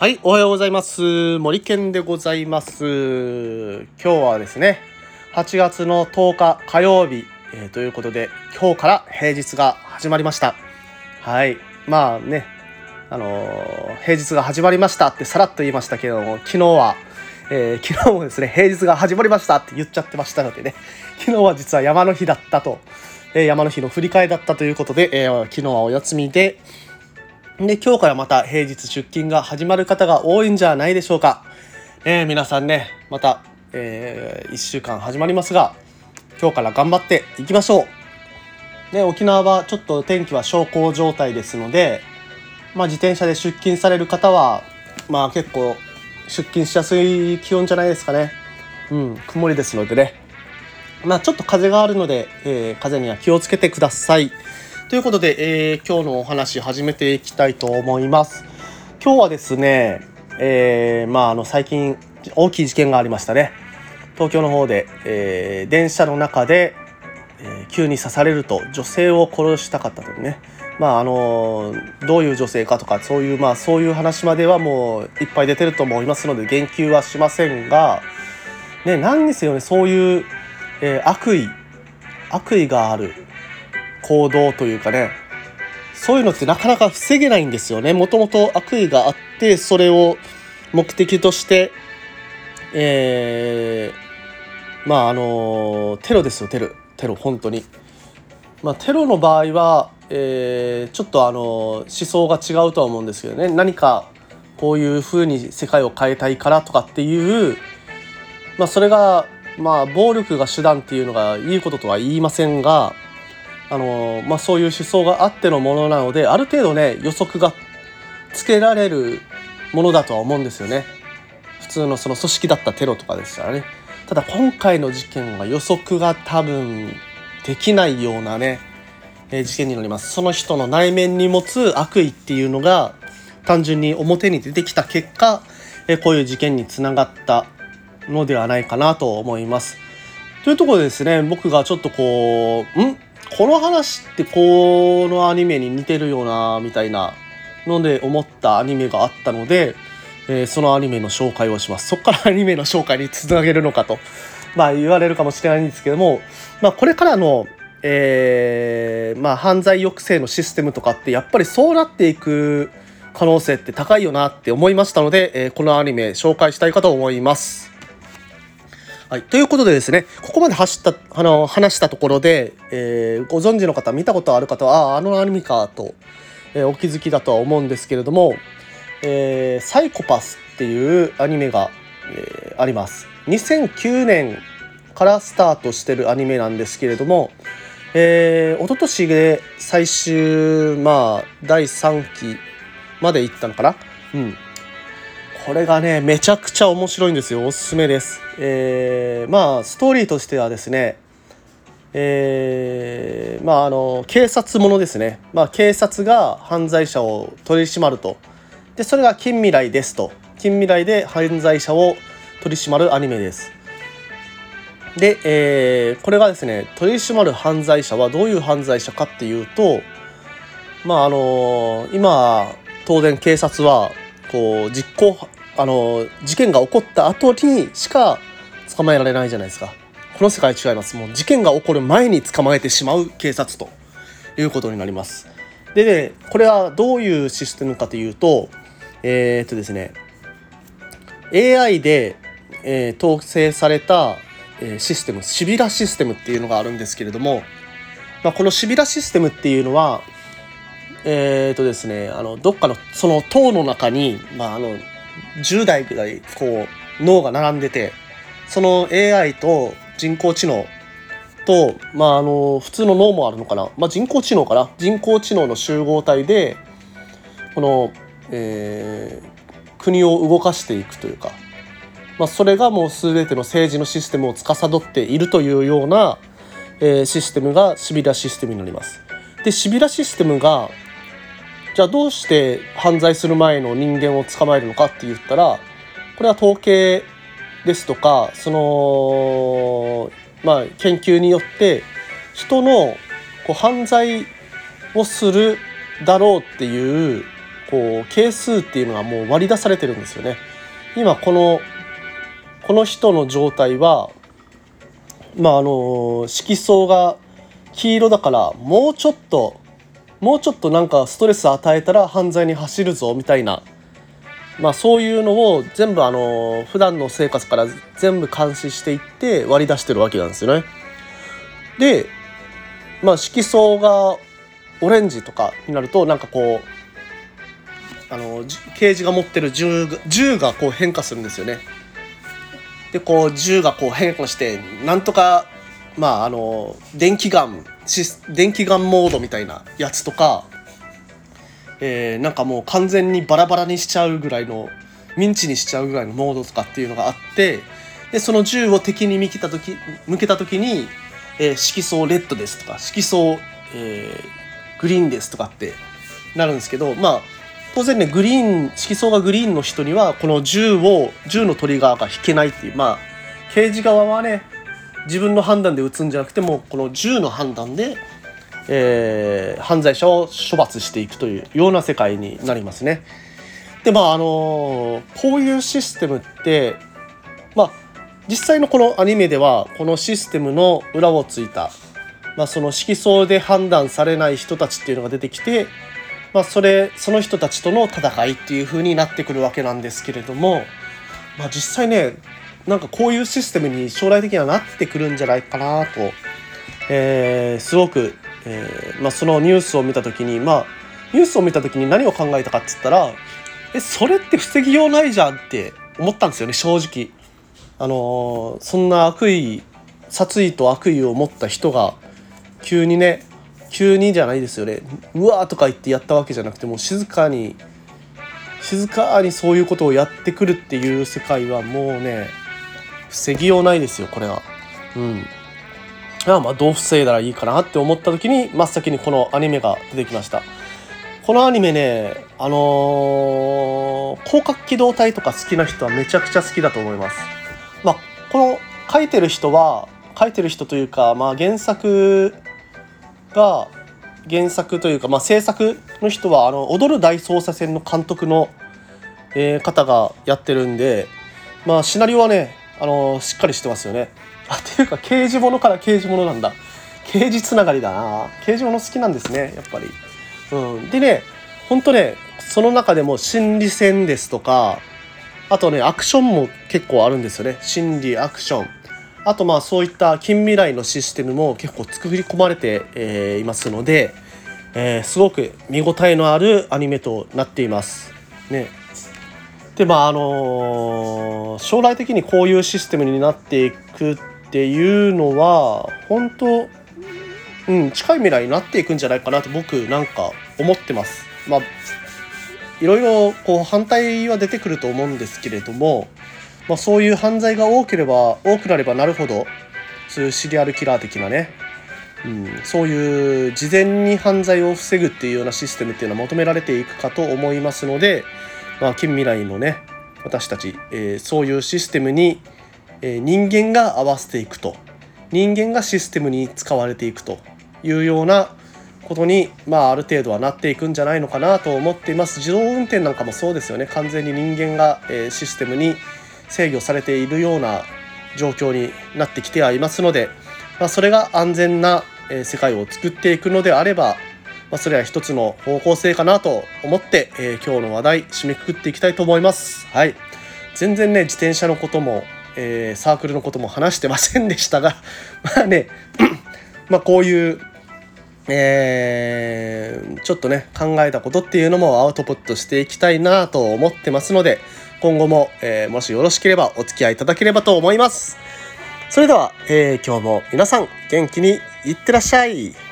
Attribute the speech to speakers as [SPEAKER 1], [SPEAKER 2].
[SPEAKER 1] はい、おはようございます。森健でございます。今日はですね、8月の10日火曜日、えー、ということで、今日から平日が始まりました。はい、まあね、あのー、平日が始まりましたってさらっと言いましたけども、昨日は、えー、昨日もですね、平日が始まりましたって言っちゃってましたのでね、昨日は実は山の日だったと、え山の日の振り替えだったということで、え昨日はお休みで、で、今日からまた平日出勤が始まる方が多いんじゃないでしょうか。えー、皆さんね、また、えー、1週間始まりますが、今日から頑張っていきましょう。ね、沖縄はちょっと天気は小康状態ですので、まあ、自転車で出勤される方は、まあ結構出勤しやすい気温じゃないですかね。うん、曇りですのでね。まあちょっと風があるので、えー、風には気をつけてください。ということで、えー、今日のお話始めていきたいと思います。今日はですね、えー、まああの最近大きい事件がありましたね。東京の方で、えー、電車の中で、えー、急に刺されると女性を殺したかったというね。まああのどういう女性かとかそういうまあそういう話まではもういっぱい出てると思いますので言及はしませんが、ね、何にせよねそういう、えー、悪意悪意がある行動というかね。そういうのってなかなか防げないんですよね。もともと悪意があってそれを目的としてえー、まああのテロですよテロ。テロ本当に。まあテロの場合は、えー、ちょっとあの思想が違うとは思うんですけどね。何かこういうふうに世界を変えたいからとかっていうまあそれがまあ暴力が手段っていうのがいいこととは言いませんがあのまあ、そういう思想があってのものなのである程度ね予測がつけられるものだとは思うんですよね。普通のその組織だったテロとかですからね。ただ今回の事件は予測が多分できないようなね、え事件になります。その人の内面に持つ悪意っていうのが単純に表に出てきた結果、えこういう事件につながったのではないかなと思います。というところでですね僕がちょっとこうん？この話ってこのアニメに似てるよなみたいなので思ったアニメがあったので、えー、そのアニメの紹介をします。そこからアニメの紹介につなげるのかと、まあ、言われるかもしれないんですけども、まあ、これからの、えー、まあ、犯罪抑制のシステムとかってやっぱりそうなっていく可能性って高いよなって思いましたので、えー、このアニメ紹介したいかと思います。はい、ということでですねここまで走ったあの話したところで、えー、ご存知の方見たことある方はああのアニメかと、えー、お気づきだとは思うんですけれども「えー、サイコパス」っていうアニメが、え、あります。2009年からスタートしてるアニメなんですけれども、えー、一昨年で最終まあ第3期まで行ったのかな？うん。これがねめちゃくちゃ面白いんですよ。おすすめです。えー、まあストーリーとしてはですねえー、まああの警察ものですね。まあ警察が犯罪者を取り締まると。でそれが近未来ですと。近未来で犯罪者を取り締まるアニメです。で、えー、これがですね取り締まる犯罪者はどういう犯罪者かっていうとまああの今当然警察はこう実行あの事件が起こった後にしか捕まえられないじゃないですか。この世界違います。もう事件が起こる前に捕まえてしまう警察と。いうことになります。でねこれはどういうシステムかというとえー、っとですね AI で、えー、統制された、えー、システムシビラシステムっていうのがあるんですけれども、まあ、このシビラシステムっていうのはえーとですね、あのどっかのその塔の中に、まあ、あの10台ぐらいこう脳が並んでてその AI と人工知能と、まあ、あの普通の脳もあるのかな、まあ、人工知能かな。人工知能の集合体でこの、えー、国を動かしていくというか、まあ、それがもう全ての政治のシステムを司っているというような、えー、システムがシビラシステムになります。でシビラシステムがじゃあどうして犯罪する前の人間を捕まえるのかって言ったらこれは統計ですとかそのまあ研究によって人のこう犯罪をするだろうっていうこう係数っていうのがもう割り出されてるんですよね。今このこの人の状態はまああの色相が黄色だからもうちょっともうちょっとなんかストレス与えたら犯罪に走るぞみたいなまあそういうのを全部あの普段の生活から全部監視していって割り出してるわけなんですよね。でまあ色相がオレンジとかになるとなんかこうあの刑事が持ってる銃が銃がこう変化するんですよね。でこう銃がこう変化してなんとかまああの電気ガン電気ガンモードみたいなやつとか、えー、なんかもう完全にバラバラにしちゃうぐらいのミンチにしちゃうぐらいのモードとかっていうのがあってでその銃を敵に向けた時向けた時に、えー、色相レッドですとか色相、えー、グリーンですとかってなるんですけどまあ当然ねグリーン色相がグリーンの人にはこの銃を銃のトリガーが引けないっていうまあ刑事側はね自分の判断で撃つんじゃなくてもこの銃の判断で、えー、犯罪者を処罰していくというような世界になりますね。でまああのこういうシステムってまあ実際のこのアニメではこのシステムの裏をついた、まあ、その色相で判断されない人たちっていうのが出てきてまあ、それその人たちとの戦いっていう風になってくるわけなんですけれども、まあ、実際ねなんかこういうシステムに将来的にはなってくるんじゃないかなと、えー、すごく、えー、まあ、そのニュースを見た時にまあニュースを見た時に何を考えたかっつったらえそれって防ぎようないじゃんって思ったんですよね正直。あのー、そんな悪意殺意と悪意を持った人が急にね急にじゃないですよねうわーとか言ってやったわけじゃなくてもう静かに静かにそういうことをやってくるっていう世界はもうね防ぎようないですよこれは。うん。あまあどう防いだらいいかなって思った時に真っ先にこのアニメが出てきました。このアニメねあのー、広角機動隊とか好きな人はめちゃくちゃ好きだと思います。まあこの書いてる人は書いてる人というかまあ原作が原作というか、まあ、制作の人はあの踊る大捜査線の監督の、えー、方がやってるんで、まあ、シナリオはねあのしっかりしてますよね。あっていうか刑事物から刑事物なんだ刑事つながりだな刑事物好きなんですねやっぱり。うん、でねほんとねその中でも心理戦ですとかあとねアクションも結構あるんですよね心理アクション。あとまあそういった近未来のシステムも結構作り込まれて、えー、いますので、えー、すごく見応えのあるアニメとなっています。ね、でまああの、将来的にこういうシステムになっていくっていうのは本当うん近い未来になっていくんじゃないかなと僕なんか思ってます。まあいろいろこう反対は出てくると思うんですけれどもまあ、そういう犯罪が多ければ多くなればなるほどそういうシリアルキラー的なね、うん、そういう事前に犯罪を防ぐっていうようなシステムっていうのは求められていくかと思いますので、まあ、近未来のね私たち、えー、そういうシステムに、えー、人間が合わせていくと。人間がシステムに使われていくというようなことに、まあ、ある程度はなっていくんじゃないのかなと思っています。自動運転なんかもそうですよね。完全に人間が、えー、システムに制御されているような状況になってきてはいますので、まあ、それが安全な世界を作っていくのであれば、まあ、それは一つの方向性かなと思って、えー、今日の話題締めくくっていきたいと思います。はい、全然ね自転車のことも、えー、サークルのことも話してませんでしたが まあねまあこういうえー、ちょっとね考えたことっていうのもアウトプットしていきたいなと思ってますので今後も、えー、もしよろしければお付き合いいただければと思います。それでは、えー、今日も皆さん元気にいってらっしゃい。